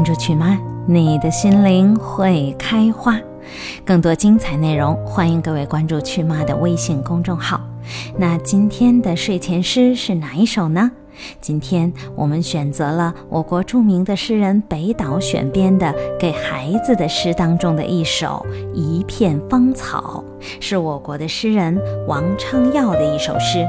关注曲妈，你的心灵会开花。更多精彩内容，欢迎各位关注曲妈的微信公众号。那今天的睡前诗是哪一首呢？今天我们选择了我国著名的诗人北岛选编的给孩子的诗当中的一首《一片芳草》，是我国的诗人王昌耀的一首诗。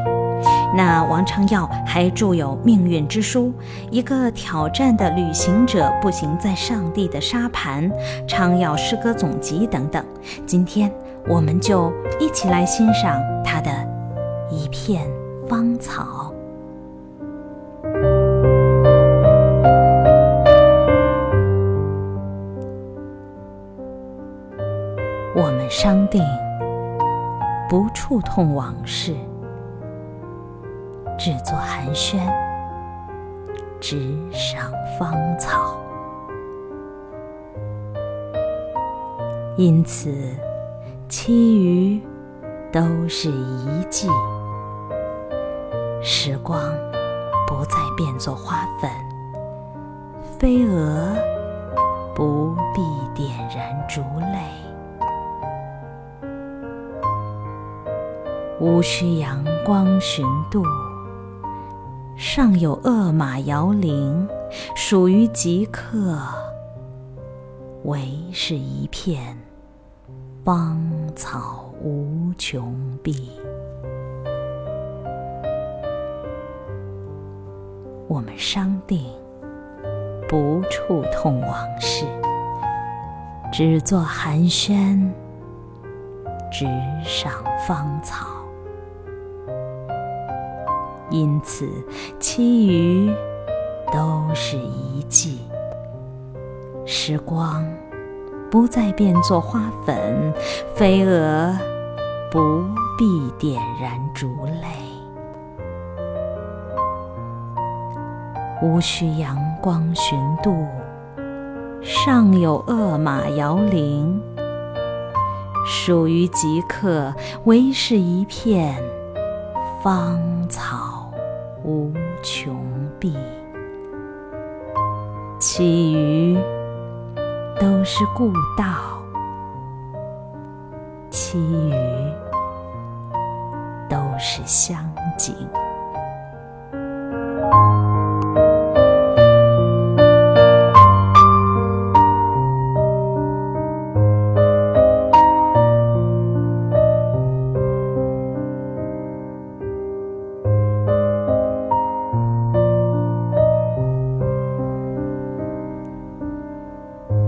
那王昌耀还著有《命运之书》，一个挑战的旅行者步行在上帝的沙盘，昌耀诗歌总集等等。今天我们就一起来欣赏他的一片芳草。我们商定，不触痛往事。只作寒暄，只赏芳草。因此，其余都是遗迹。时光不再变作花粉，飞蛾不必点燃烛泪，无需阳光寻度。上有恶马摇铃，属于即刻，唯是一片芳草无穷碧。我们商定，不触痛往事，只做寒暄，只赏芳草。因此，其余都是遗迹。时光不再变作花粉，飞蛾不必点燃烛泪，无需阳光寻度，上有恶马摇铃，属于即刻，唯是一片芳草。无穷碧，其余都是故道，其余都是乡景。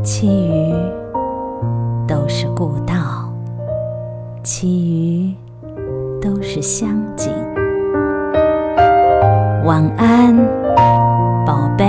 其余都是故道，其余都是乡景。晚安，宝贝，